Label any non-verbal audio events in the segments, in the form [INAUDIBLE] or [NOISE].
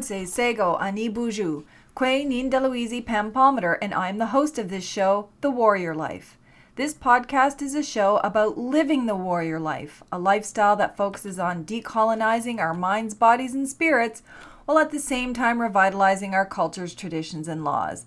Tanse Sego Ani Buju, Kwe Nindaluizi Pam Palmater, and I'm the host of this show, The Warrior Life. This podcast is a show about living the warrior life, a lifestyle that focuses on decolonizing our minds, bodies, and spirits, while at the same time revitalizing our cultures, traditions, and laws.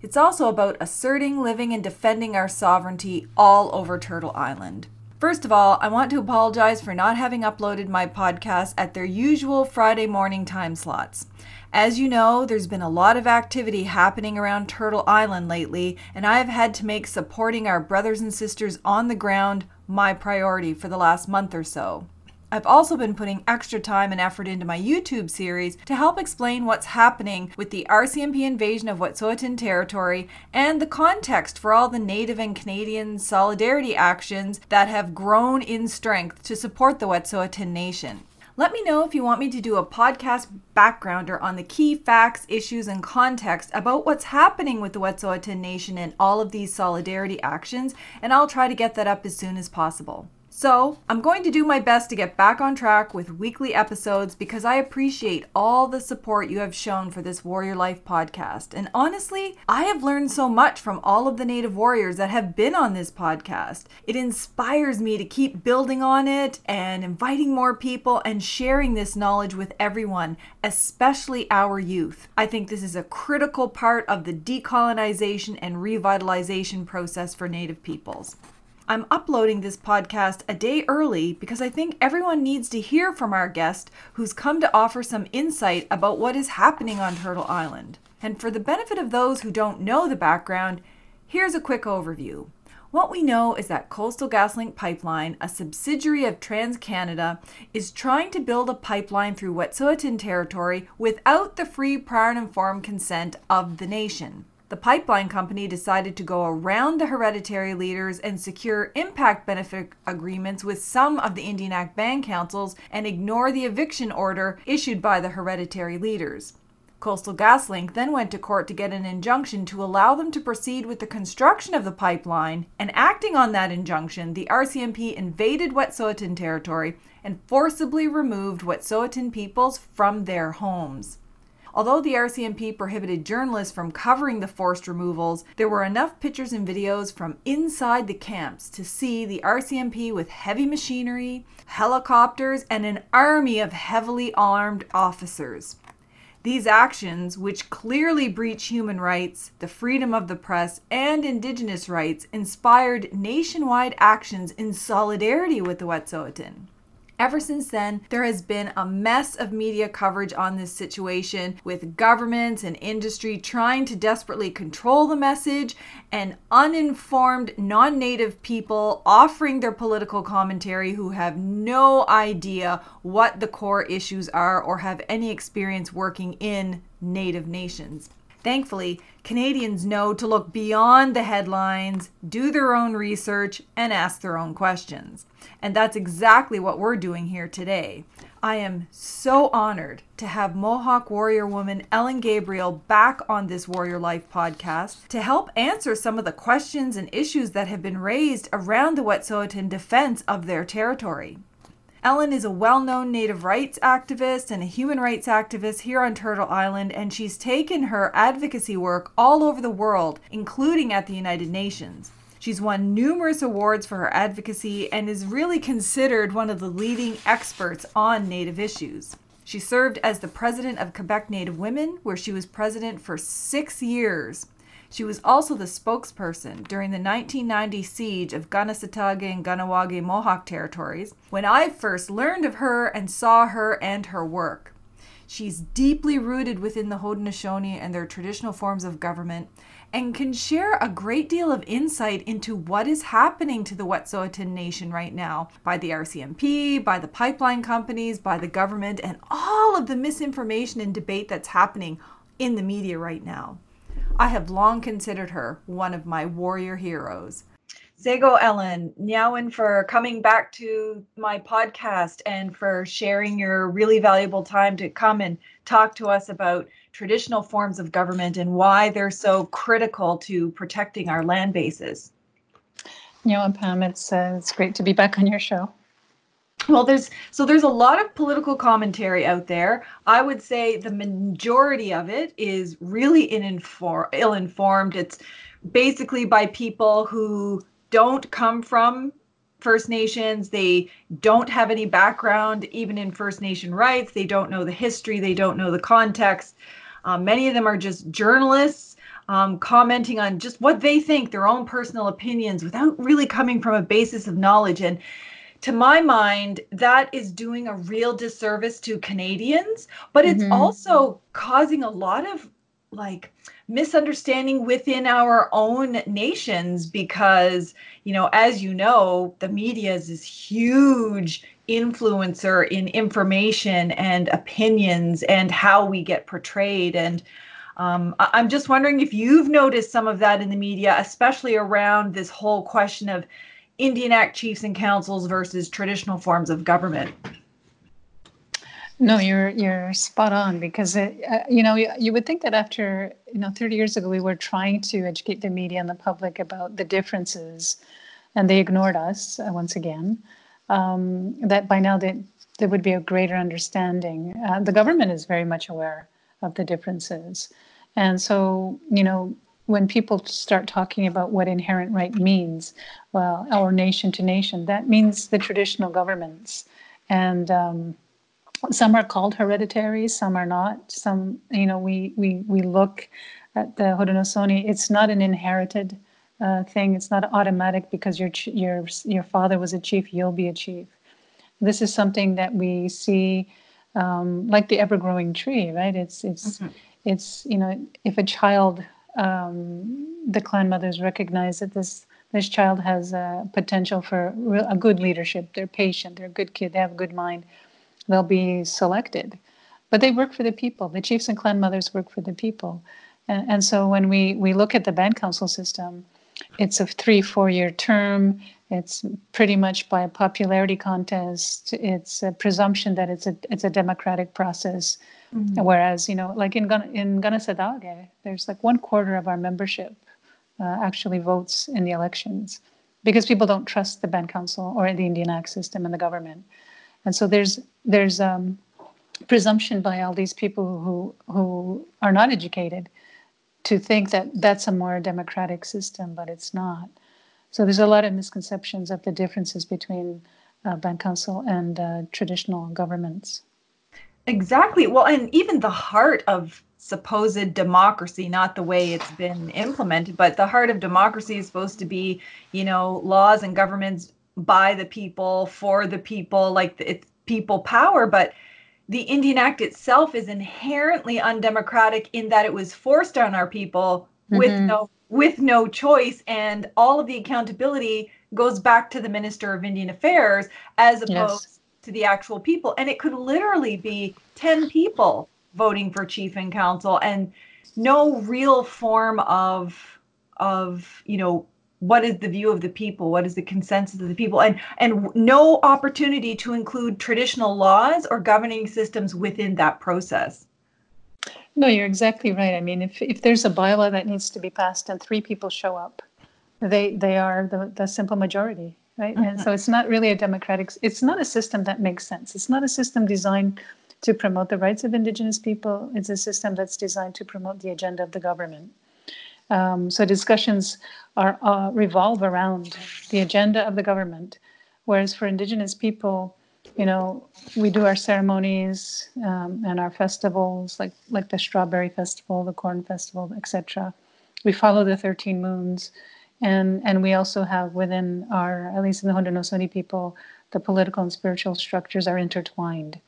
It's also about asserting, living, and defending our sovereignty all over Turtle Island. First of all, I want to apologize for not having uploaded my podcast at their usual Friday morning time slots. As you know, there's been a lot of activity happening around Turtle Island lately, and I have had to make supporting our brothers and sisters on the ground my priority for the last month or so. I've also been putting extra time and effort into my YouTube series to help explain what's happening with the RCMP invasion of Wet'suwet'en territory and the context for all the Native and Canadian solidarity actions that have grown in strength to support the Wet'suwet'en Nation. Let me know if you want me to do a podcast backgrounder on the key facts, issues, and context about what's happening with the Wet'suwet'en Nation and all of these solidarity actions, and I'll try to get that up as soon as possible. So, I'm going to do my best to get back on track with weekly episodes because I appreciate all the support you have shown for this Warrior Life podcast. And honestly, I have learned so much from all of the Native warriors that have been on this podcast. It inspires me to keep building on it and inviting more people and sharing this knowledge with everyone, especially our youth. I think this is a critical part of the decolonization and revitalization process for Native peoples. I'm uploading this podcast a day early because I think everyone needs to hear from our guest who's come to offer some insight about what is happening on Turtle Island. And for the benefit of those who don't know the background, here's a quick overview. What we know is that Coastal GasLink Pipeline, a subsidiary of TransCanada, is trying to build a pipeline through Wet'suwet'en territory without the free, prior, and informed consent of the nation the pipeline company decided to go around the hereditary leaders and secure impact benefit agreements with some of the Indian Act band councils and ignore the eviction order issued by the hereditary leaders. Coastal GasLink then went to court to get an injunction to allow them to proceed with the construction of the pipeline, and acting on that injunction, the RCMP invaded Wet'suwet'en territory and forcibly removed Wet'suwet'en peoples from their homes. Although the RCMP prohibited journalists from covering the forced removals, there were enough pictures and videos from inside the camps to see the RCMP with heavy machinery, helicopters, and an army of heavily armed officers. These actions, which clearly breach human rights, the freedom of the press, and Indigenous rights, inspired nationwide actions in solidarity with the Wet'suwet'en. Ever since then, there has been a mess of media coverage on this situation with governments and industry trying to desperately control the message and uninformed non native people offering their political commentary who have no idea what the core issues are or have any experience working in native nations. Thankfully, Canadians know to look beyond the headlines, do their own research, and ask their own questions. And that's exactly what we're doing here today. I am so honored to have Mohawk warrior woman Ellen Gabriel back on this Warrior Life podcast to help answer some of the questions and issues that have been raised around the Wet'suwet'en defense of their territory. Ellen is a well known Native rights activist and a human rights activist here on Turtle Island, and she's taken her advocacy work all over the world, including at the United Nations. She's won numerous awards for her advocacy and is really considered one of the leading experts on Native issues. She served as the president of Quebec Native Women, where she was president for six years. She was also the spokesperson during the 1990 siege of Kanesatake and Kahnawake Mohawk territories when I first learned of her and saw her and her work. She's deeply rooted within the Haudenosaunee and their traditional forms of government and can share a great deal of insight into what is happening to the Wet'suwet'en Nation right now by the RCMP, by the pipeline companies, by the government, and all of the misinformation and debate that's happening in the media right now. I have long considered her one of my warrior heroes. Sego Ellen, Nyawan for coming back to my podcast and for sharing your really valuable time to come and talk to us about traditional forms of government and why they're so critical to protecting our land bases. Nyawan Pam, it's, uh, it's great to be back on your show. Well, there's so there's a lot of political commentary out there. I would say the majority of it is really ill-informed. It's basically by people who don't come from First Nations. They don't have any background even in First Nation rights. They don't know the history. They don't know the context. Um, many of them are just journalists um, commenting on just what they think, their own personal opinions, without really coming from a basis of knowledge. And to my mind, that is doing a real disservice to Canadians, but it's mm-hmm. also causing a lot of like misunderstanding within our own nations because, you know, as you know, the media is this huge influencer in information and opinions and how we get portrayed. And um, I'm just wondering if you've noticed some of that in the media, especially around this whole question of Indian Act chiefs and councils versus traditional forms of government. No, you're you're spot on because it, uh, you know you, you, would think that after you know 30 years ago we were trying to educate the media and the public about the differences, and they ignored us uh, once again. Um, that by now that there would be a greater understanding. Uh, the government is very much aware of the differences, and so you know when people start talking about what inherent right means, well, our nation to nation, that means the traditional governments. And um, some are called hereditary, some are not. Some, you know, we, we, we look at the Haudenosaunee, it's not an inherited uh, thing. It's not automatic because your, your, your father was a chief, you'll be a chief. This is something that we see um, like the ever-growing tree, right? It's, it's, mm-hmm. it's, you know, if a child um, the clan mothers recognize that this this child has a potential for a good leadership. They're patient. They're a good kid. They have a good mind. They'll be selected, but they work for the people. The chiefs and clan mothers work for the people, and, and so when we we look at the band council system, it's a three four year term. It's pretty much by a popularity contest. It's a presumption that it's a it's a democratic process Mm-hmm. Whereas, you know, like in in Kanesatake, there's like one quarter of our membership uh, actually votes in the elections because people don't trust the band council or the Indian Act system and the government. And so there's there's um, presumption by all these people who who are not educated to think that that's a more democratic system, but it's not. So there's a lot of misconceptions of the differences between uh, band council and uh, traditional governments. Exactly. Well, and even the heart of supposed democracy, not the way it's been implemented, but the heart of democracy is supposed to be, you know, laws and governments by the people, for the people, like it's people power. But the Indian Act itself is inherently undemocratic in that it was forced on our people mm-hmm. with no with no choice, and all of the accountability goes back to the Minister of Indian Affairs as opposed yes to the actual people. And it could literally be 10 people voting for chief and council and no real form of of you know what is the view of the people? What is the consensus of the people? And and no opportunity to include traditional laws or governing systems within that process no you're exactly right i mean if if there's a bylaw that needs to be passed and three people show up they they are the, the simple majority right? Mm-hmm. And so it's not really a democratic, it's not a system that makes sense. It's not a system designed to promote the rights of Indigenous people. It's a system that's designed to promote the agenda of the government. Um, so discussions are uh, revolve around the agenda of the government, whereas for Indigenous people, you know, we do our ceremonies um, and our festivals, like like the Strawberry Festival, the Corn Festival, etc. We follow the thirteen moons and and we also have within our at least in the Haudenosaunee people the political and spiritual structures are intertwined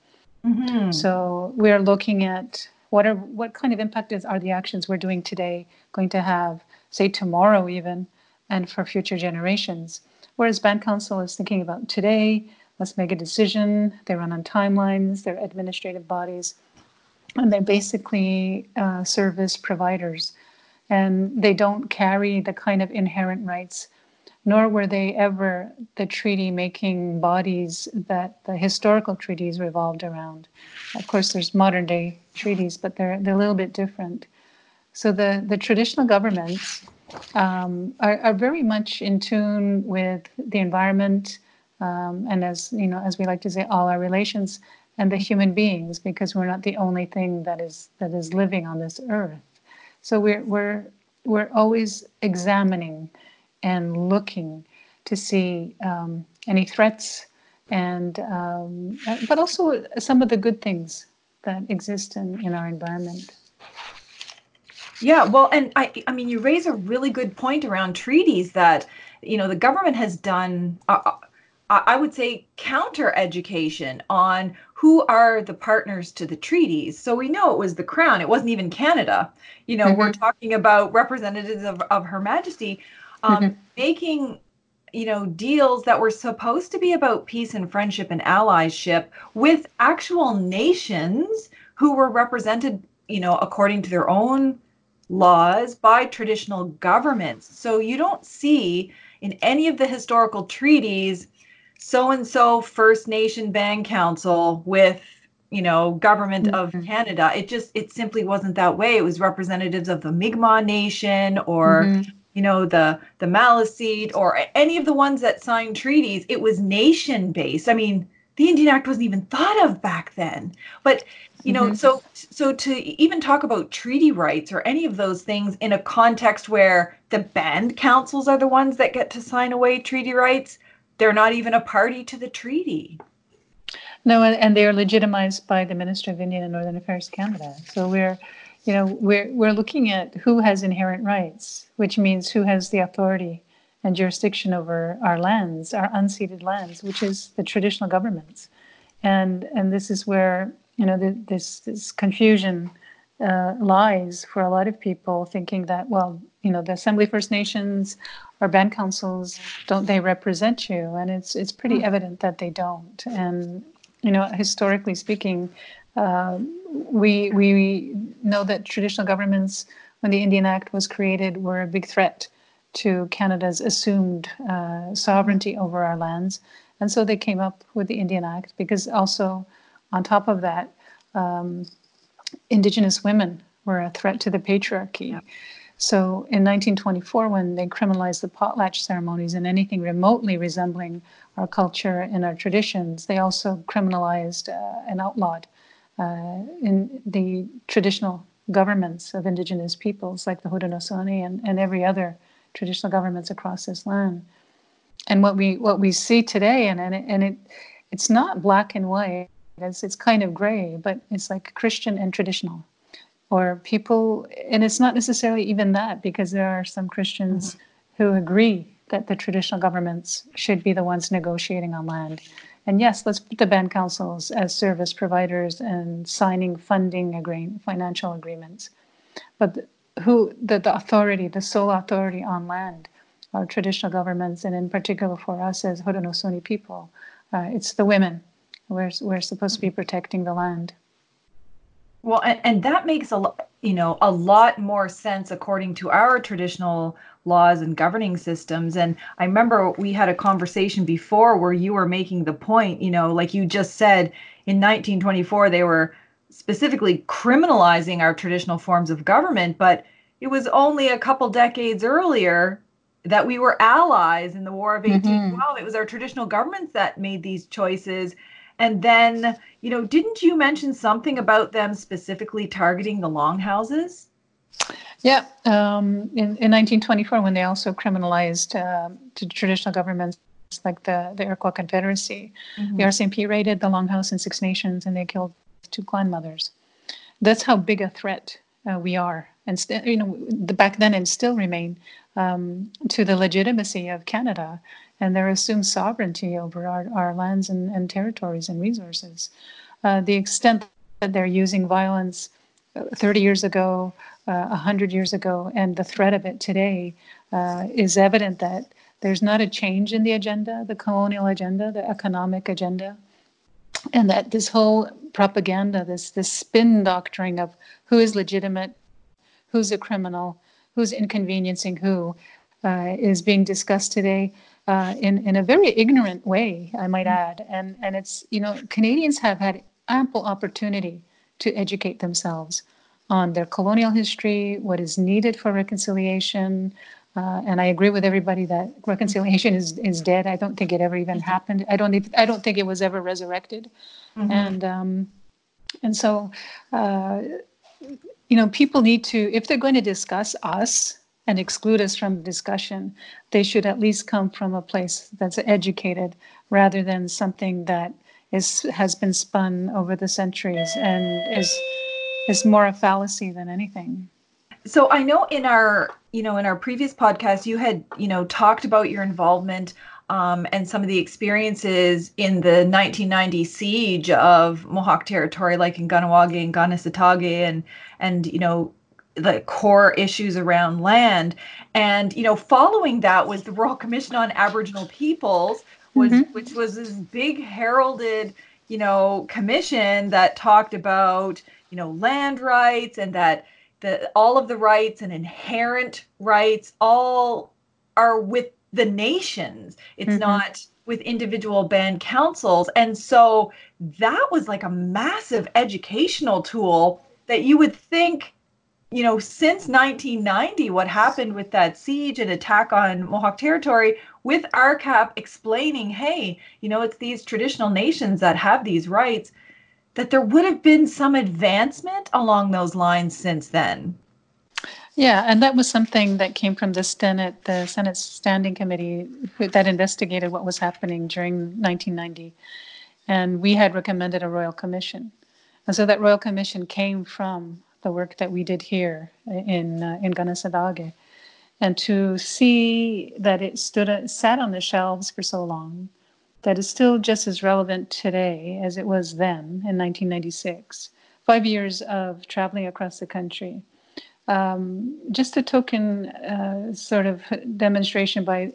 mm-hmm. so we're looking at what are what kind of impact is, are the actions we're doing today going to have say tomorrow even and for future generations whereas band council is thinking about today let's make a decision. They run on timelines they're administrative bodies and they're basically uh, service providers. And they don't carry the kind of inherent rights nor were they ever the treaty making bodies that the historical treaties revolved around. Of course there's modern day treaties but they're they're a little bit different. So the the traditional governments um, are, are very much in tune with the environment um, and as you know, as we like to say, all our relations and the human beings, because we're not the only thing that is that is living on this earth. So we're we're we're always examining and looking to see um, any threats and um, but also some of the good things that exist in, in our environment. Yeah, well, and I, I mean, you raise a really good point around treaties that, you know, the government has done. Uh, I would say counter education on who are the partners to the treaties. So we know it was the crown. It wasn't even Canada. You know, mm-hmm. we're talking about representatives of, of Her Majesty um, mm-hmm. making, you know, deals that were supposed to be about peace and friendship and allyship with actual nations who were represented, you know, according to their own laws by traditional governments. So you don't see in any of the historical treaties so and so First Nation Band Council with you know government mm-hmm. of Canada. It just it simply wasn't that way. It was representatives of the Mi'kmaq Nation or mm-hmm. you know the the Maliseet or any of the ones that signed treaties. It was nation based. I mean, the Indian Act wasn't even thought of back then. But you know, mm-hmm. so so to even talk about treaty rights or any of those things in a context where the band councils are the ones that get to sign away treaty rights they're not even a party to the treaty. No, and they are legitimized by the Minister of Indian and Northern Affairs Canada. So we're, you know, we're we're looking at who has inherent rights, which means who has the authority and jurisdiction over our lands, our unceded lands, which is the traditional governments, and and this is where you know the, this this confusion uh, lies for a lot of people, thinking that well, you know, the Assembly First Nations or band councils don't they represent you? And it's it's pretty mm. evident that they don't. And you know historically speaking uh, we we know that traditional governments when the indian act was created were a big threat to canada's assumed uh, sovereignty over our lands. And so they came up with the indian act because also on top of that um, indigenous women were a threat to the patriarchy yeah. So in 1924, when they criminalized the potlatch ceremonies and anything remotely resembling our culture and our traditions, they also criminalized uh, and outlawed uh, in the traditional governments of indigenous peoples like the Haudenosaunee and, and every other traditional governments across this land. And what we what we see today, and, and, it, and it it's not black and white, it's, it's kind of gray, but it's like Christian and traditional or people, and it's not necessarily even that, because there are some Christians mm-hmm. who agree that the traditional governments should be the ones negotiating on land. And yes, let's put the band councils as service providers and signing funding agree- financial agreements. But who the, the authority, the sole authority on land, are traditional governments, and in particular for us as Haudenosaunee people, uh, it's the women. We're, we're supposed to be protecting the land. Well, and, and that makes a lot, you know, a lot more sense according to our traditional laws and governing systems. And I remember we had a conversation before where you were making the point, you know, like you just said, in 1924 they were specifically criminalizing our traditional forms of government, but it was only a couple decades earlier that we were allies in the War of 1812. Mm-hmm. It was our traditional governments that made these choices. And then, you know, didn't you mention something about them specifically targeting the longhouses? Yeah, um, in, in 1924, when they also criminalized uh, traditional governments like the, the Iroquois Confederacy, mm-hmm. the RCMP raided the Longhouse in Six Nations and they killed two clan mothers. That's how big a threat uh, we are, and st- you know, the, back then and still remain um, to the legitimacy of Canada and their assumed sovereignty over our, our lands and, and territories and resources. Uh, the extent that they're using violence uh, 30 years ago, uh, 100 years ago, and the threat of it today uh, is evident that there's not a change in the agenda, the colonial agenda, the economic agenda, and that this whole propaganda, this, this spin doctrine of who is legitimate, who's a criminal, who's inconveniencing who, uh, is being discussed today uh, in in a very ignorant way, I might mm. add. And and it's you know Canadians have had ample opportunity to educate themselves on their colonial history, what is needed for reconciliation, Uh, and I agree with everybody that reconciliation is, is dead. I don't think it ever even happened. I don't even, I don't think it was ever resurrected. Mm-hmm. And um, and so, uh, you know, people need to if they're going to discuss us and exclude us from the discussion, they should at least come from a place that's educated rather than something that is has been spun over the centuries and is is more a fallacy than anything. So I know in our, you know, in our previous podcast, you had, you know, talked about your involvement um, and some of the experiences in the 1990 siege of Mohawk territory, like in Kahnawake and Kanesatake, and and you know the core issues around land. And you know, following that was the Royal Commission on Aboriginal Peoples, was mm-hmm. which was this big heralded, you know, commission that talked about you know land rights and that the all of the rights and inherent rights all are with the nations. It's mm-hmm. not with individual band councils. And so that was like a massive educational tool that you would think, you know, since 1990, what happened with that siege and attack on Mohawk territory, with RCAP explaining, hey, you know, it's these traditional nations that have these rights, that there would have been some advancement along those lines since then. Yeah, and that was something that came from the Senate, the Senate Standing Committee that investigated what was happening during 1990. And we had recommended a royal commission. And so that royal commission came from the work that we did here in uh, in Kanesatake. And to see that it stood sat on the shelves for so long, that is still just as relevant today as it was then in 1996. Five years of traveling across the country um, just a token uh, sort of demonstration by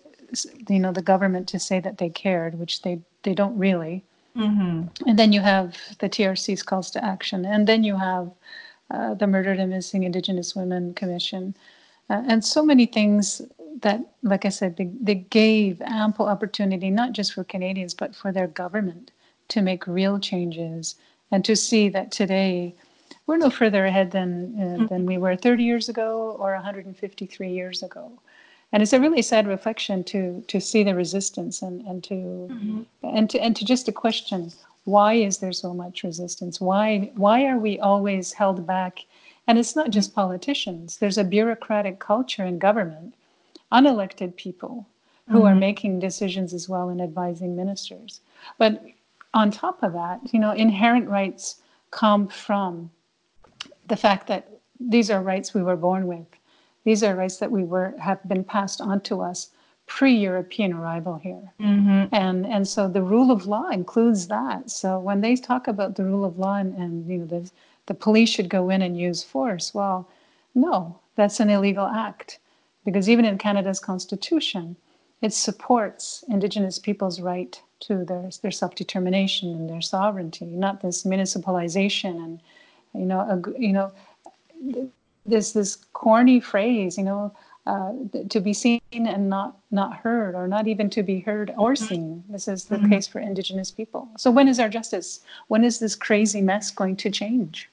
you know the government to say that they cared, which they they don't really. Mm-hmm. And then you have the TRC's calls to action, and then you have uh, the Murdered and Missing Indigenous Women Commission, uh, and so many things that, like I said, they, they gave ample opportunity not just for Canadians but for their government to make real changes and to see that today we're no further ahead than uh, mm-hmm. than we were 30 years ago or 153 years ago and it's a really sad reflection to to see the resistance and and to mm-hmm. and to and to just to question why is there so much resistance why why are we always held back and it's not just politicians there's a bureaucratic culture in government unelected people who mm-hmm. are making decisions as well and advising ministers but on top of that you know inherent rights come from the fact that these are rights we were born with. These are rights that we were have been passed on to us pre-European arrival here, mm-hmm. and and so the rule of law includes that. So when they talk about the rule of law and, and you know the the police should go in and use force, well, no, that's an illegal act, because even in Canada's constitution, it supports Indigenous people's right to their their self determination and their sovereignty, not this municipalization and you know, a, you know, there's this corny phrase, you know, uh, to be seen and not not heard, or not even to be heard or mm-hmm. seen. This is the mm-hmm. case for Indigenous people. So when is our justice? When is this crazy mess going to change?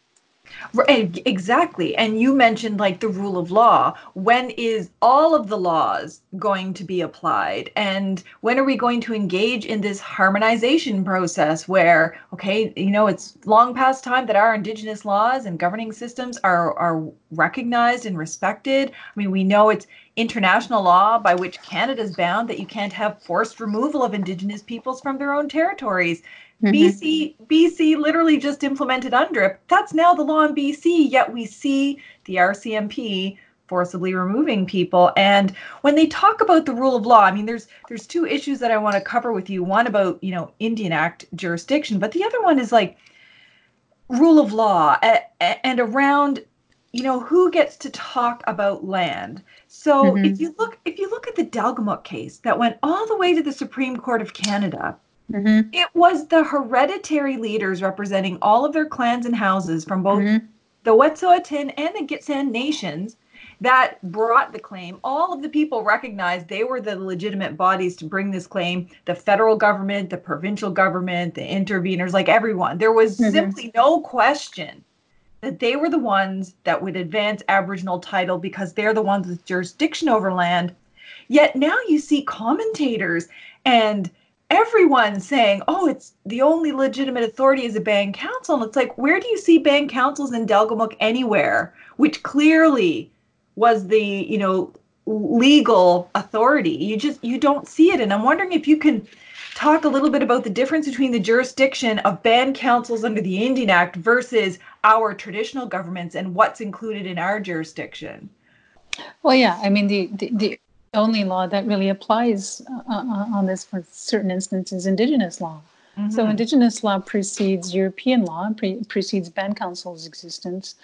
Right, eh, exactly. And you mentioned like the rule of law. When is all of the laws going to be applied? And when are we going to engage in this harmonization process where, okay, you know, it's long past time that our indigenous laws and governing systems are are recognized and respected. I mean, we know it's international law by which Canada is bound that you can't have forced removal of indigenous peoples from their own territories. Mm-hmm. BC BC literally just implemented UNDRIP. That's now the law in BC, yet we see the RCMP forcibly removing people. And when they talk about the rule of law, I mean there's there's two issues that I want to cover with you. One about, you know, Indian Act jurisdiction, but the other one is like rule of law and around you know who gets to talk about land so mm-hmm. if you look if you look at the Delgamuukw case that went all the way to the supreme court of canada Mm-hmm. It was the hereditary leaders representing all of their clans and houses from both mm-hmm. the Wet'suwet'en and the Gitxsan nations that brought the claim. All of the people recognized they were the legitimate bodies to bring this claim. The federal government, the provincial government, the interveners, like everyone. There was mm-hmm. simply no question that they were the ones that would advance Aboriginal title because they're the ones with jurisdiction over land. Yet now you see commentators and everyone saying, oh, it's the only legitimate authority is a band council. And it's like, where do you see band councils in Delgamuukw anywhere, which clearly was the, you know, legal authority? You just, you don't see it. And I'm wondering if you can talk a little bit about the difference between the jurisdiction of band councils under the Indian Act versus our traditional governments and what's included in our jurisdiction. Well, yeah, I mean, the, the, the only law that really applies uh, uh, on this for certain instances is Indigenous law. Mm-hmm. So, Indigenous law precedes European law, pre- precedes band council's existence.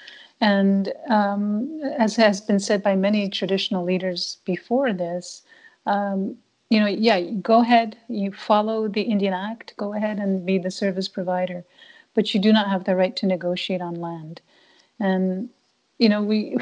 And um, as has been said by many traditional leaders before this, um, you know, yeah, go ahead, you follow the Indian Act, go ahead and be the service provider, but you do not have the right to negotiate on land. And, you know, we,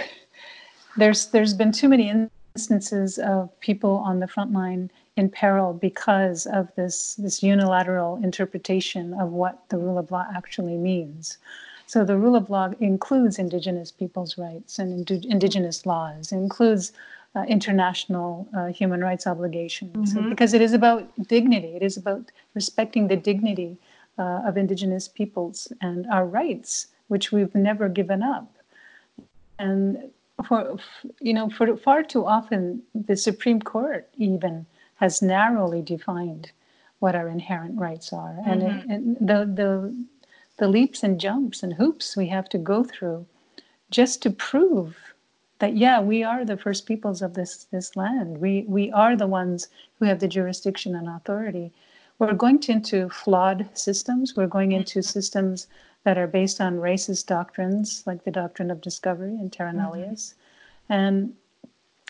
[LAUGHS] there's, there's been too many instances of people on the front line in peril because of this, this unilateral interpretation of what the rule of law actually means. So the rule of law includes Indigenous people's rights and ind- Indigenous laws, it includes uh, international uh, human rights obligations, mm-hmm. because it is about dignity. It is about respecting the dignity uh, of Indigenous peoples and our rights, which we've never given up. And for you know for far too often the supreme court even has narrowly defined what our inherent rights are mm-hmm. and, it, and the the the leaps and jumps and hoops we have to go through just to prove that yeah we are the first peoples of this this land we we are the ones who have the jurisdiction and authority we're going to, into flawed systems we're going into mm-hmm. systems that are based on racist doctrines like the doctrine of discovery and terra nullius. Mm-hmm. And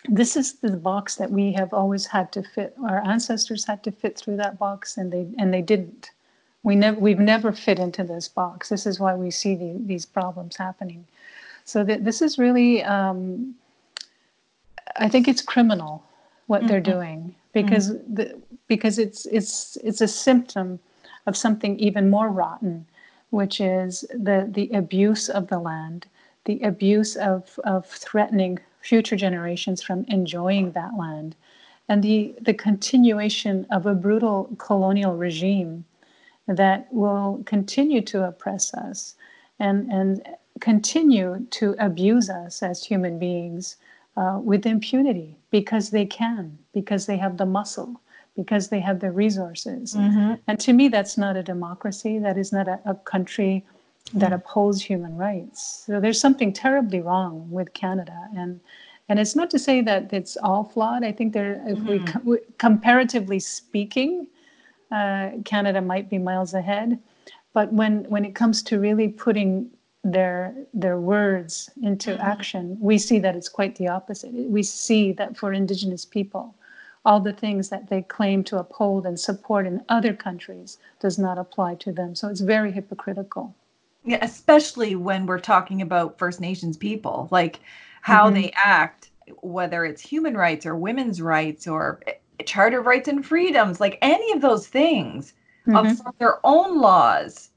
this is the box that we have always had to fit. Our ancestors had to fit through that box, and they and they didn't. We never we've never fit into this box. This is why we see the, these problems happening. So that this is really, um, I think it's criminal what mm-hmm. they're doing because mm-hmm. the, because it's it's it's a symptom of something even more rotten which is the, the abuse of the land, the abuse of, of threatening future generations from enjoying that land, and the, the continuation of a brutal colonial regime that will continue to oppress us and, and continue to abuse us as human beings uh, with impunity because they can, because they have the muscle because they have the resources. Mm-hmm. And to me, that's not a democracy. That is not a, a country that upholds human rights. So there's something terribly wrong with Canada. And and it's not to say that it's all flawed. I think there, if mm-hmm. we comparatively speaking, uh, Canada might be miles ahead. But when when it comes to really putting their their words into mm-hmm. action, we see that it's quite the opposite. We see that for Indigenous people, all the things that they claim to uphold and support in other countries does not apply to them. So it's very hypocritical. Yeah, especially when we're talking about First Nations people, like how mm-hmm. they act, whether it's human rights or women's rights or charter of rights and freedoms, like any of those things mm-hmm. of their own laws.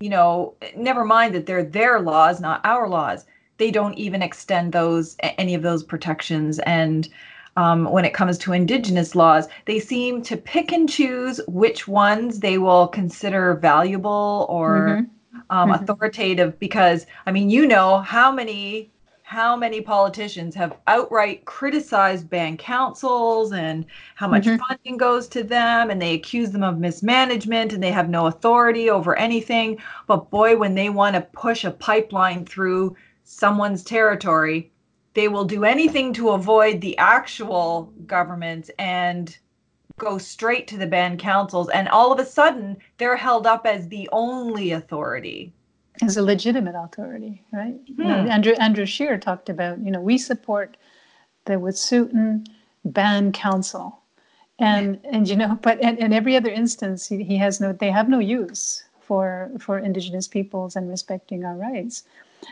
You know, never mind that they're their laws, not our laws. They don't even extend those any of those protections and um, when it comes to indigenous laws, they seem to pick and choose which ones they will consider valuable or mm-hmm. Um, mm-hmm. authoritative. Because I mean, you know how many how many politicians have outright criticized band councils and how much mm-hmm. funding goes to them and they accuse them of mismanagement and they have no authority over anything but boy when they want to push a pipeline through someone's territory they will do anything to avoid the actual government and go straight to the band councils. And all of a sudden they're held up as the only authority. As a legitimate authority right? Hmm. you know, andrew andrew scheer talked about you know we support the wet'suwet'en band council. And and you know but in, in every other instance he, he has no they have no use for for indigenous peoples and respecting our rights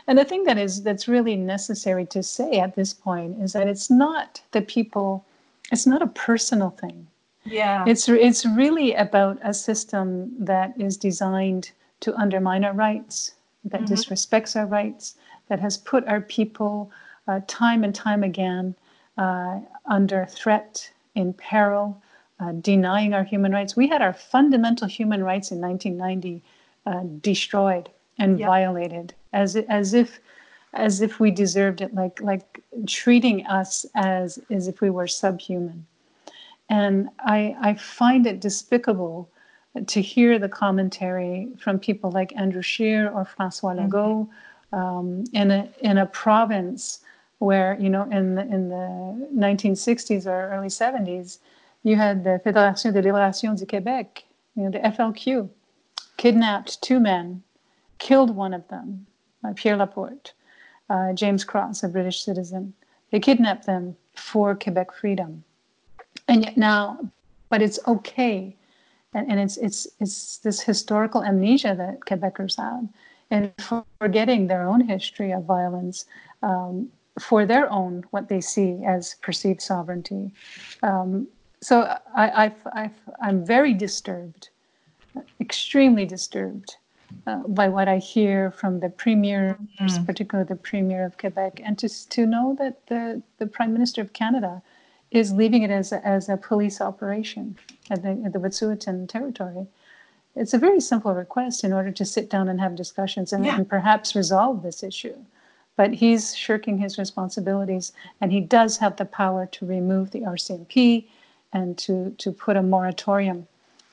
and the thing that is that's really necessary to say at this point is that it's not the people, it's not a personal thing. Yeah. It's it's really about a system that is designed to undermine our rights, that mm-hmm. disrespects our rights, that has put our people uh, time and time again uh, under threat, in peril, uh, denying our human rights. We had our fundamental human rights in 1990 uh, destroyed and violated, as as if as if we deserved it, like like treating us as as if we were subhuman. And I I find it despicable to hear the commentary from people like Andrew Scheer or Francois mm-hmm. Legault mm-hmm. um, in a in a province where you know in the, in the 1960s or early 70s you had the Fédération de Libération du Québec, you know the FLQ, kidnapped two men, killed one of them, Pierre Laporte, uh, James Cross, a British citizen. They kidnapped them for Quebec freedom, and yet now, but it's okay and, and it's it's it's this historical amnesia that Quebecers have, and forgetting their own history of violence um, for their own what they see as perceived sovereignty. Um, so I, I, I, I'm very disturbed, extremely disturbed uh, by what I hear from the premier, mm. particularly the premier of Quebec, and to to know that the the prime minister of Canada is leaving it as a, as a police operation at the, at the Wet'suwet'en territory. It's a very simple request in order to sit down and have discussions and, yeah. and perhaps resolve this issue. But he's shirking his responsibilities, and he does have the power to remove the RCMP and to, to put a moratorium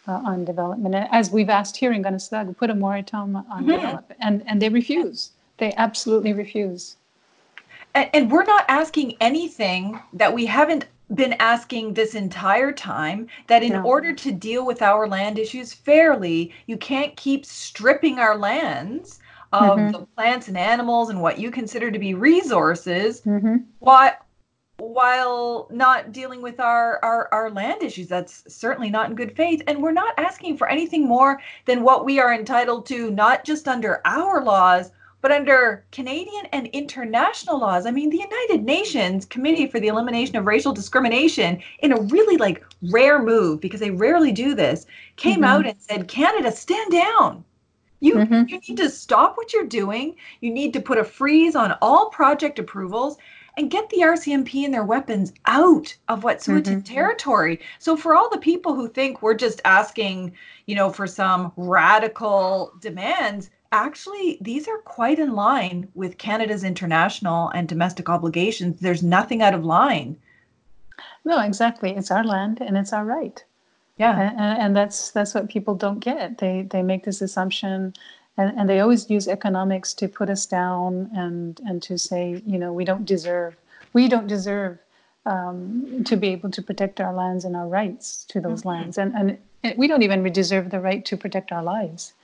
uh, on development. And as we've asked here in Kanesatake, put a moratorium on mm-hmm. development, and, and they refuse. They absolutely refuse. And, and we're not asking anything that we haven't been asking this entire time that in order to deal with our land issues fairly, you can't keep stripping our lands of mm-hmm. the plants and animals and what you consider to be resources mm-hmm. While not dealing with our, our our land issues that's certainly not in good faith and we're not asking for anything more than what we are entitled to not just under our laws but under Canadian and international laws, I mean, the United Nations Committee for the Elimination of Racial Discrimination, in a really like rare move, because they rarely do this, came mm-hmm. out and said, Canada, stand down. You, mm-hmm. you need to stop what you're doing. You need to put a freeze on all project approvals and get the RCMP and their weapons out of Wet'suwet'en mm-hmm. territory. So for all the people who think we're just asking, you know, for some radical demands, actually these are quite in line with Canada's international and domestic obligations. There's nothing out of line. No, exactly. It's our land and it's our right. Yeah. And, and that's that's what people don't get. They they make this assumption and, and they always use economics to put us down and and to say, you know, we don't deserve we don't deserve um, to be able to protect our lands and our rights to those mm-hmm. lands. And, and we don't even deserve the right to protect our lives.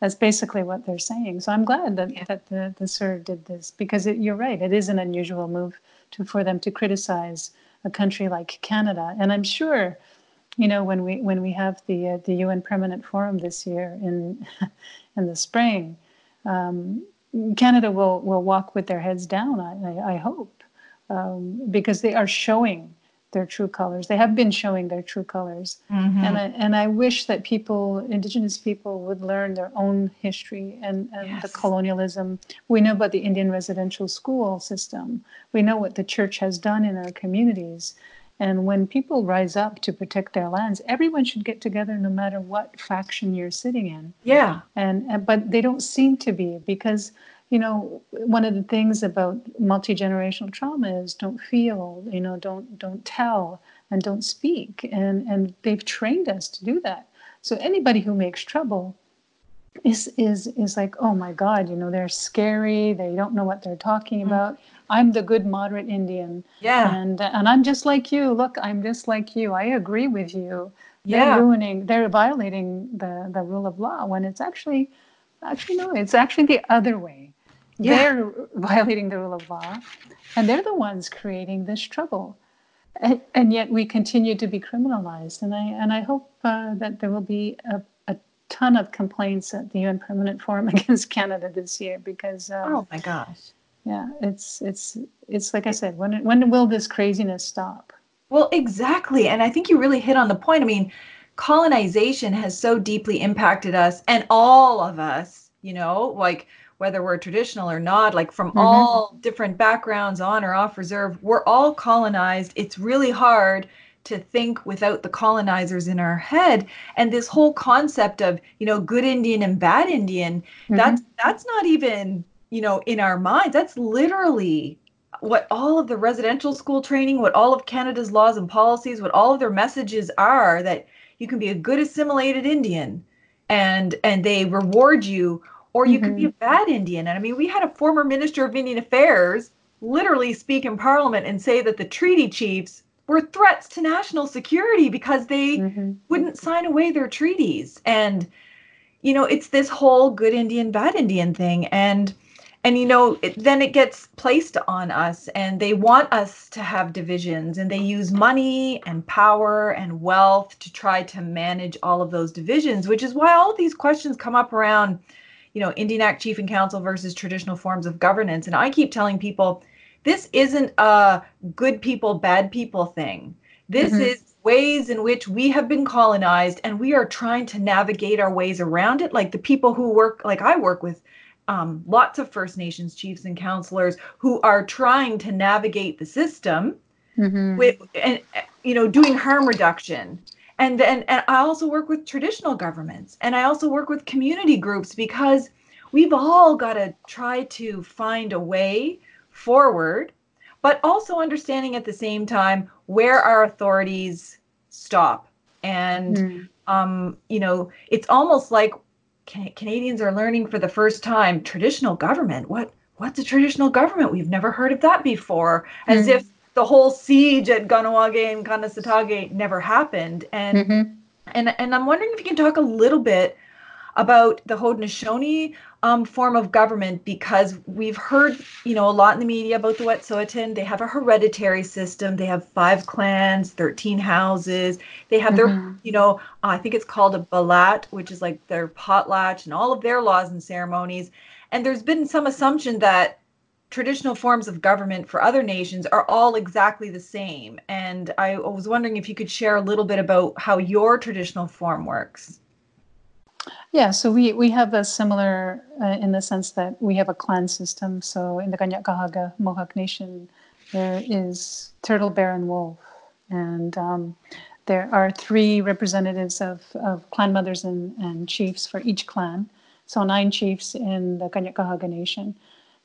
That's basically what they're saying. So I'm glad that, yeah. that the, the CERD did this because it, you're right. It is an unusual move to, for them to criticize a country like Canada. And I'm sure, you know, when we when we have the uh, the UN Permanent Forum this year in [LAUGHS] in the spring, um, Canada will will walk with their heads down. I, I, I hope um, because they are showing their true colors. They have been showing their true colors, mm-hmm. and I, and I wish that people, Indigenous people, would learn their own history and, and yes. the colonialism. We know about the Indian residential school system. We know what the church has done in our communities. And when people rise up to protect their lands, everyone should get together, no matter what faction you're sitting in. Yeah. And, and but they don't seem to be because you know one of the things about multi-generational trauma is don't feel you know don't don't tell and don't speak and and they've trained us to do that so anybody who makes trouble is is is like oh my god you know they're scary they don't know what they're talking mm-hmm. about i'm the good moderate indian yeah and and i'm just like you look i'm just like you i agree with you they're yeah. ruining they're violating the the rule of law when it's actually actually no it's actually the other way yeah. They're [LAUGHS] violating the rule of law, and they're the ones creating this trouble. And, and yet we continue to be criminalized. And I and I hope uh, that there will be a ton of complaints at the UN Permanent Forum [LAUGHS] against Canada this year because. Um, oh my gosh. Yeah, it's it's it's like I said. When when will this craziness stop? Well, exactly, and I think you really hit on the point. I mean, colonization has so deeply impacted us and all of us you know, like whether we're traditional or not, like from Mhm. all different backgrounds on or off reserve, we're all colonized. It's really hard to think without the colonizers in our head. And this whole concept of, you know, good Indian and bad Indian, mm-hmm. that's that's not even, you know, in our minds. That's literally what all of the residential school training, what all of Canada's laws and policies, what all of their messages are that you can be a good assimilated Indian and and they reward you or you could be mm-hmm. a bad Indian. And I mean, we had a former minister of Indian Affairs literally speak in parliament and say that the treaty chiefs were threats to national security because they Mhm. wouldn't sign away their treaties. And you know, it's this whole good Indian, bad Indian thing. And and you know, it, then it gets placed on us and they want us to have divisions and they use money and power and wealth to try to manage all of those divisions, which is why all these questions come up around you know, Indian Act Chief and Council versus traditional forms of governance. And I keep telling people this isn't a good people, bad people thing. This Mhm. is ways in which we have been colonized and we are trying to navigate our ways around it. Like the people who work, like I work with um, lots of First Nations chiefs and counselors who are trying to navigate the system Mhm. with and you know doing harm reduction and then and i also work with traditional governments and i also work with community groups because we've all got to try to find a way forward but also understanding at the same time where our authorities stop and Mm. um you know it's almost like Can- canadians are learning for the first time traditional government what what's a traditional government we've never heard of that before as Mm. if the whole siege at Kahnawake and Kanesatake never happened. And Mhm. and and I'm wondering if you can talk a little bit about the Haudenosaunee um, form of government because we've heard you know a lot in the media about the Wet'suwet'en. They have a hereditary system. They have five clans, thirteen houses. They have their Mhm. you know I think it's called a balat, which is like their potlatch and all of their laws and ceremonies. And there's been some assumption that traditional forms of government for other nations are all exactly the same. And I was wondering if you could share a little bit about how your traditional form works. Yeah, so we, we have a similar uh, in the sense that we have a clan system. So in the Kanien'kehá:ka Mohawk Nation, there is Turtle, Bear, and Wolf. And um, there are three representatives of, of clan mothers and, and chiefs for each clan. So nine chiefs in the Kanien'kehá:ka Nation.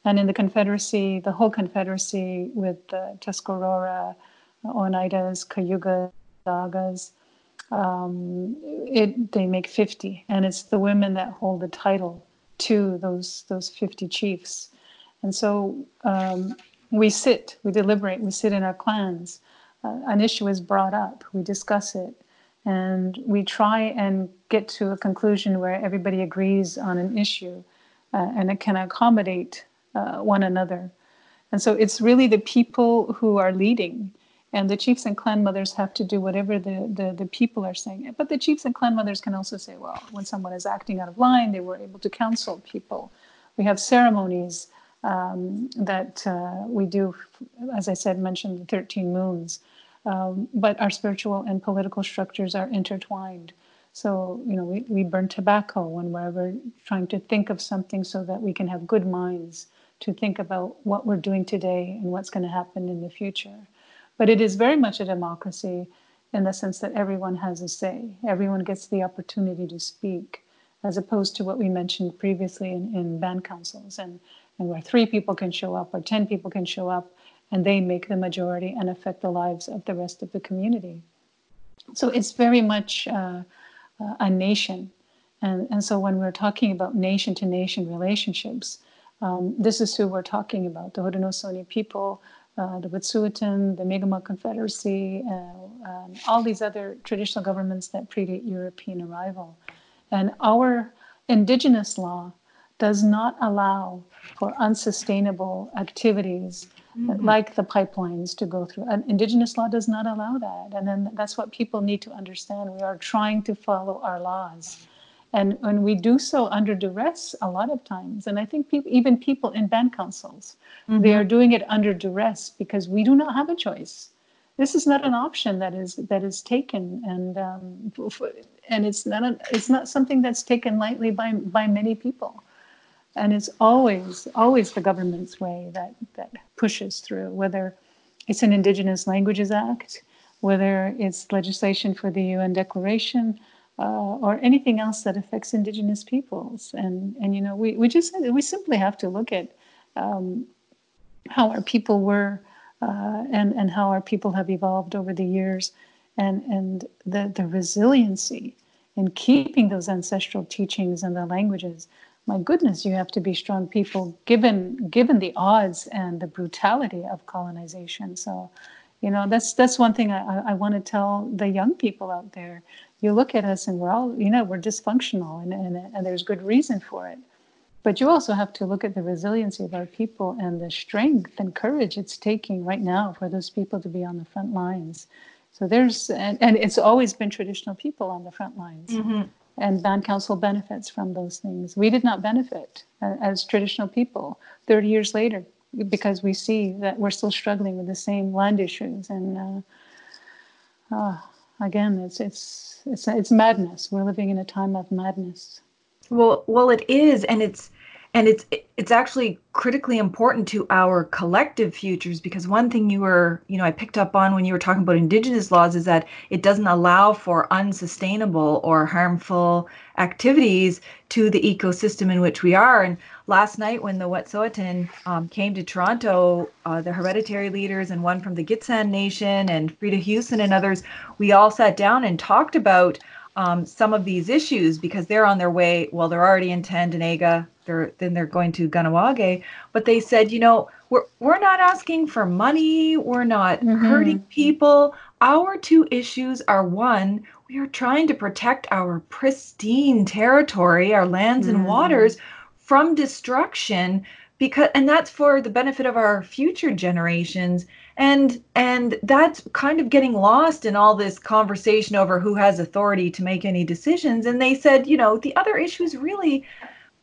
And in the Confederacy, the whole Confederacy with the Tuscarora, Oneidas, Cayugas, Dagas, um, it they make 50 and it's the women that hold the title to those those 50 chiefs. And so um, we sit we deliberate we sit in our clans. Uh, an issue is brought up we discuss it and we try and get to a conclusion where everybody agrees on an issue uh, and it can accommodate uh, one another. And so it's really the people who are leading and the chiefs and clan mothers have to do whatever the, the, the people are saying. But the chiefs and clan mothers can also say, well, when someone is acting out of line, they were able to counsel people. We have ceremonies um, that uh, we do, as I said, mentioned the 13 moons. Um, but our spiritual and political structures are intertwined. So, you know, we, we burn tobacco when we're ever trying to think of something so that we can have good minds to think about what we're doing today and what's going to happen in the future. But it is very much a democracy in the sense that everyone has a say, everyone gets the opportunity to speak, as opposed to what we mentioned previously in, in band councils, and, and where three people can show up or 10 people can show up and they make the majority and affect the lives of the rest of the community. So it's very much uh, uh, a nation. And, and so when we're talking about nation to nation relationships, um, this is who we're talking about the Haudenosaunee people, uh, the Wet'suwet'en, the Mi'kmaq Confederacy, uh, um, all these other traditional governments that predate European arrival. And our indigenous law does not allow for unsustainable activities Mhm. like the pipelines to go through. And indigenous law does not allow that. And then that's what people need to understand. We are trying to follow our laws. And when we do so under duress a lot of times, and I think people, even people in band councils, they are doing it under duress because we do not have a choice. This is not an option that is that is taken, and um, and it's not a, it's not something that's taken lightly by by many people. and it's always always the government's way that that pushes through whether it's an indigenous languages act whether it's legislation for the un declaration uh, or anything else that affects indigenous peoples and and you know we, we just we simply have to look at um, how our people were uh, and and how our people have evolved over the years and and the the resiliency in keeping those ancestral teachings and the languages my goodness, you have to be strong people given given the odds and the brutality of colonization. So, you know, that's that's one thing I, I want to tell the young people out there. You look at us and we're all, you know, we're dysfunctional and, and, and there's good reason for it. But you also have to look at the resiliency of our people and the strength and courage it's taking right now for those people to be on the front lines. So there's, and, and it's always been traditional people on the front lines. Mm-hmm and Band Council benefits from those things. We did not benefit uh, as traditional people 30 years later because we see that we're still struggling with the same land issues. And uh, uh, again, it's, it's, it's, it's madness. We're living in a time of madness. Well, well, it is, and it's and it's it's actually critically important to our collective futures because one thing you were you know i picked up on when you were talking about indigenous laws is that it doesn't allow for unsustainable or harmful activities to the ecosystem in which we are. And last night when the wet'suwet'en um, came to toronto uh, the hereditary leaders and one from the gitxsan nation and freda huson and others we all sat down and talked about um, some of these issues because they're on their way. Well, they're already in Tyendinaga. They're then they're going to Kahnawake. But they said, you know, we're we're not asking for money. We're not mm-hmm. hurting people. Our two issues are one, we are trying to protect our pristine territory, our lands mm-hmm. and waters from destruction because and that's for the benefit of our future generations and and that's kind of getting lost in all this conversation over who has authority to make any decisions. And they said you know the other issue is really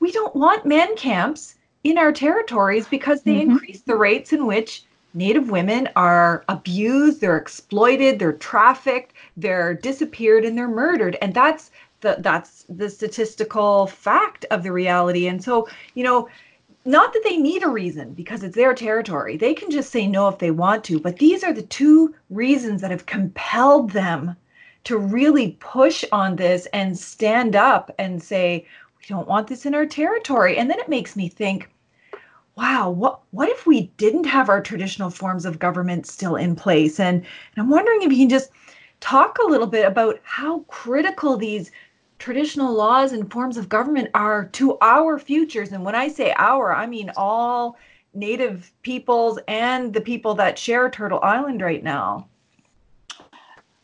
we don't want man camps in our territories because they mm-hmm. increase the rates in which native women are abused they're exploited they're trafficked they're disappeared and they're murdered. And that's the that's the statistical fact of the reality. And so you know not that they need a reason because it's their territory. They can just say no if they want to. But these are the two reasons that have compelled them to really push on this and stand up and say, we don't want this in our territory. And then it makes me think, wow, what what if we didn't have our traditional forms of government still in place? And, and I'm wondering if you can just talk a little bit about how critical these traditional laws and forms of government are to our futures. And when I say our, I mean all native peoples and the people that share Turtle Island right now.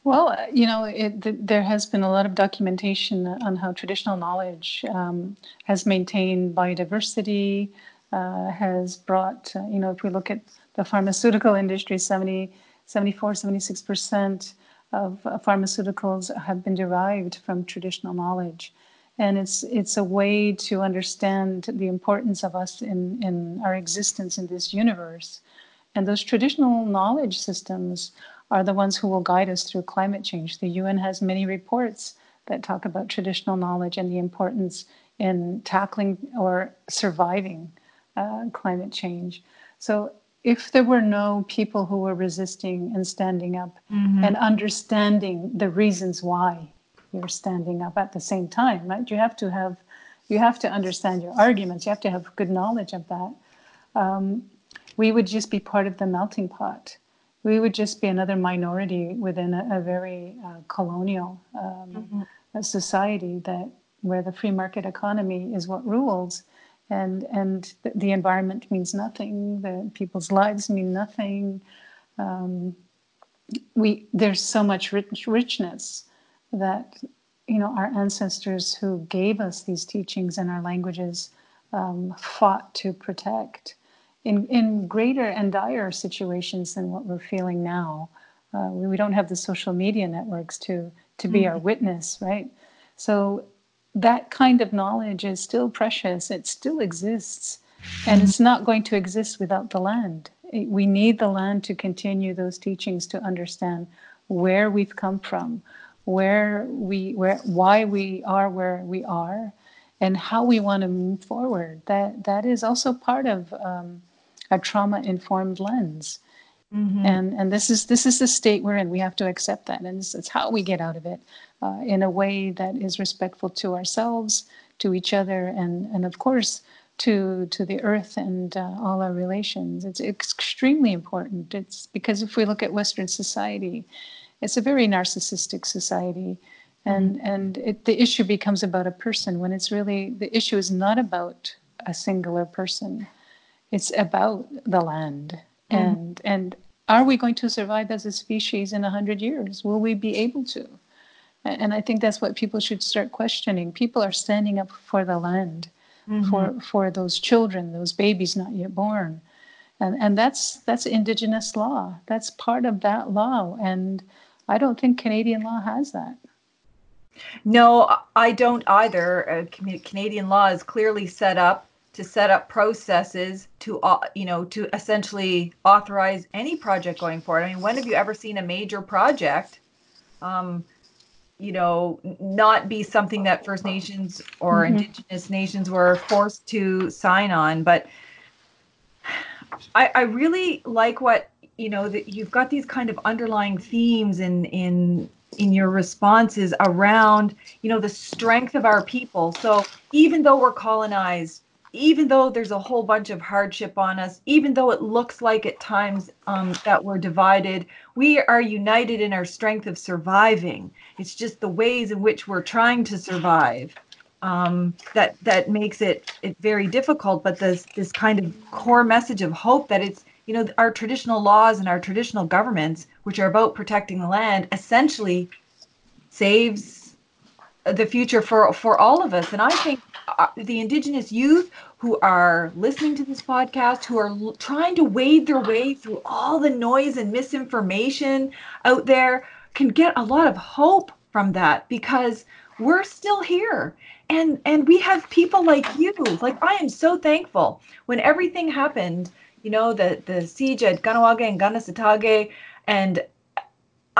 Well, uh, you know, it, th- there has been a lot of documentation on how traditional knowledge um, has maintained biodiversity, uh, has brought, uh, you know, if we look at the pharmaceutical industry, 70, 74, 76% of uh, pharmaceuticals have been derived from traditional knowledge. And it's, it's a way to understand the importance of us in, in our existence in this universe. And those traditional knowledge systems are the ones who will guide us through climate change. The UN has many reports that talk about traditional knowledge and the importance in tackling or surviving uh, climate change. So if there were no people who were resisting and standing up mm-hmm. and understanding the reasons why you're standing up at the same time right? You have to have you have to understand your arguments. You have to have good knowledge of that. Um, we would just be part of the melting pot. We would just be another minority within a, a very uh, colonial um, mm-hmm. society that where the free market economy is what rules and and the environment means nothing. The people's lives mean nothing. Um, we there's so much rich, richness that you know our ancestors who gave us these teachings and our languages um, fought to protect in in greater and dire situations than what we're feeling now. Uh, we, we, don't have the social media networks to to be mm-hmm. our witness, right? So that kind of knowledge is still precious. It still exists. And it's not going to exist without the land. We need the land to continue those teachings to understand where we've come from, where we, where, why we are where we are, and how we want to move forward. That that is also part of um, a trauma informed lens. Mm-hmm. And and this is this is the state we're in. We have to accept that, and it's, it's how we get out of it uh, in a way that is respectful to ourselves, to each other, and and of course to to the earth and uh, all our relations. It's extremely important. It's because if we look at Western society, it's a very narcissistic society, and mm-hmm. and it, the issue becomes about a person when it's really the issue is not about a singular person. It's about the land, mm-hmm. and and are we going to survive as a species in a hundred years? Will we be able to? And I think that's what people should start questioning. People are standing up for the land mm-hmm. for for those children, those babies not yet born, and and that's that's Indigenous law. That's part of that law, and I don't think Canadian law has that. No, I don't either. Uh, Canadian law is clearly set up to set up processes to you know to essentially authorize any project going forward. I mean, when have you ever seen a major project um, you know, not be something that First Nations or mm-hmm. Indigenous nations were forced to sign on. But I, I really like what you know that you've got these kind of underlying themes in in in your responses around you know the strength of our people. So even though we're colonized, even though there's a whole bunch of hardship on us, even though it looks like at times um, that we're divided, we are united in our strength of surviving. It's just the ways in which we're trying to survive um, that that makes it it very difficult. But this this kind of core message of hope that it's you know our traditional laws and our traditional governments, which are about protecting the land, essentially saves the future for for all of us. And I think uh, the indigenous youth who are listening to this podcast who are l- trying to wade their way through all the noise and misinformation out there can get a lot of hope from that because we're still here and and we have people like you like i am so thankful when everything happened you know the the siege at Kahnawake and Kanesatake and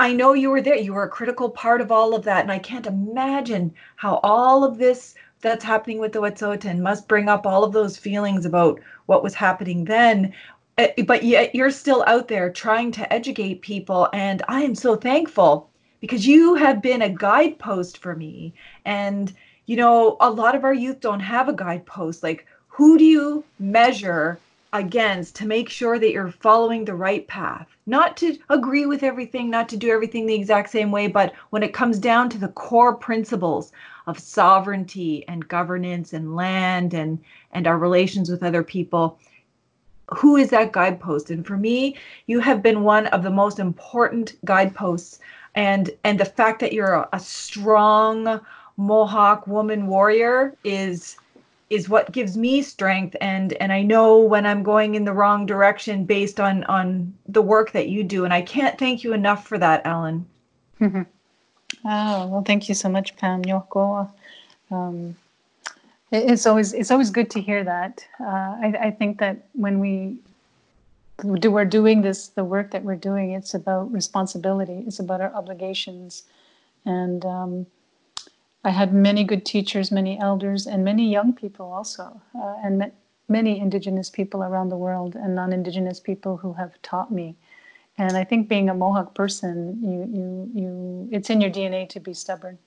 I know you were there. You were a critical part of all of that. And I can't imagine how all of this that's happening with the Wet'suwet'en must bring up all of those feelings about what was happening then. Eh, but yet you're still out there trying to educate people. And I am so thankful because you have been a guidepost for me. And, you know, a lot of our youth don't have a guidepost. Like, who do you measure against to make sure that you're following the right path? Not to agree with everything, not to do everything the exact same way, but when it comes down to the core principles of sovereignty and governance and land and and our relations with other people who is that guidepost and for me you have been one of the most important guideposts and and the fact that you're a, a strong mohawk woman warrior is is what gives me strength and and I know when I'm going in the wrong direction based on on the work that you do and I can't thank you enough for that Ellen. Oh well, thank you so much, Pam Yoko. Um, it's always it's always good to hear that. Uh, I, I think that when we do we're doing this the work that we're doing, it's about responsibility. It's about our obligations, and um, I had many good teachers, many elders, and many young people also, uh, and many Indigenous people around the world and non-Indigenous people who have taught me and I think being a Mohawk person, you you you it's in your DNA to be stubborn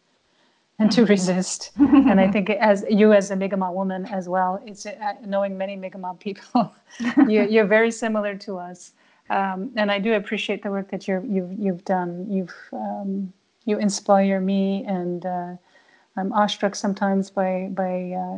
and to [LAUGHS] resist. and I think as you as a Mi'kmaq woman as well, it's uh, knowing many Mi'kmaq people, [LAUGHS] you, you're very similar to us. Um, and I do appreciate the work that you're, you've you've done. You've um, you inspire me, and uh, I'm awestruck sometimes by by uh,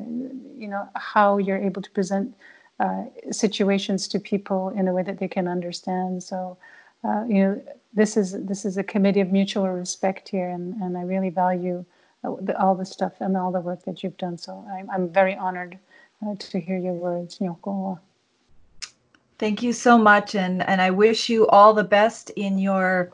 you know how you're able to present uh, situations to people in a way that they can understand. So uh, you know, this is this is a committee of mutual respect here, and, and I really value uh, the, all the stuff and all the work that you've done. So I'm, I'm very honored uh, to hear your words, Nyoko. Thank you so much, and and I wish you all the best in your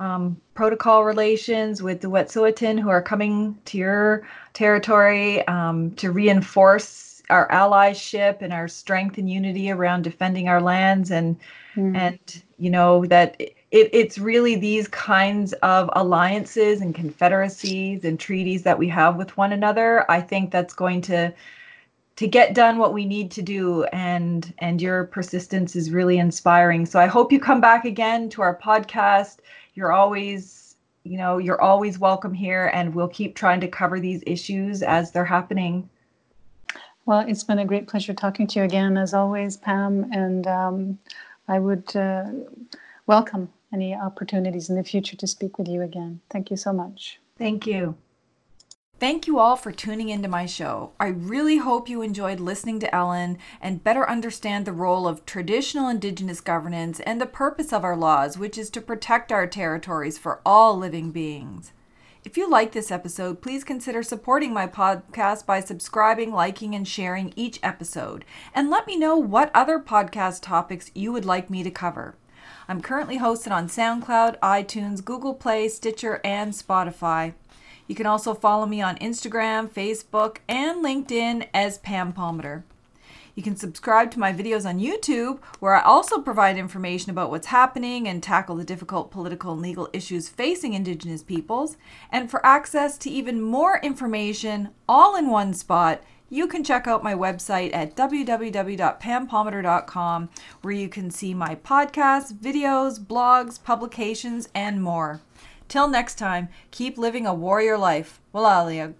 um, protocol relations with the Wet'suwet'en who are coming to your territory um, to reinforce our allyship and our strength and unity around defending our lands and mm. and you know that it, it's really these kinds of alliances and confederacies and treaties that we have with one another. I think that's going to to get done what we need to do and and your persistence is really inspiring so i hope you come back again to our podcast you're always you know you're always welcome here and we'll keep trying to cover these issues as they're happening. Well it's been a great pleasure talking to you again as always pam and um, i would uh, welcome any opportunities in the future to speak with you again. Thank you so much. Thank you Thank you all for tuning into my show. I really hope you enjoyed listening to Ellen and better understand the role of traditional Indigenous governance and the purpose of our laws, which is to protect our territories for all living beings. If you like this episode, please consider supporting my podcast by subscribing, liking, and sharing each episode. And let me know what other podcast topics you would like me to cover. I'm currently hosted on SoundCloud, iTunes, Google Play, Stitcher, and Spotify. You can also follow me on Instagram, Facebook, and LinkedIn as Pam Palmater. You can subscribe to my videos on YouTube, where I also provide information about what's happening and tackle the difficult political and legal issues facing Indigenous peoples. And for access to even more information all in one spot, you can check out my website at www.pampalmater.com, where you can see my podcasts, videos, blogs, publications, and more. Till next time, keep living a warrior life. Walalia.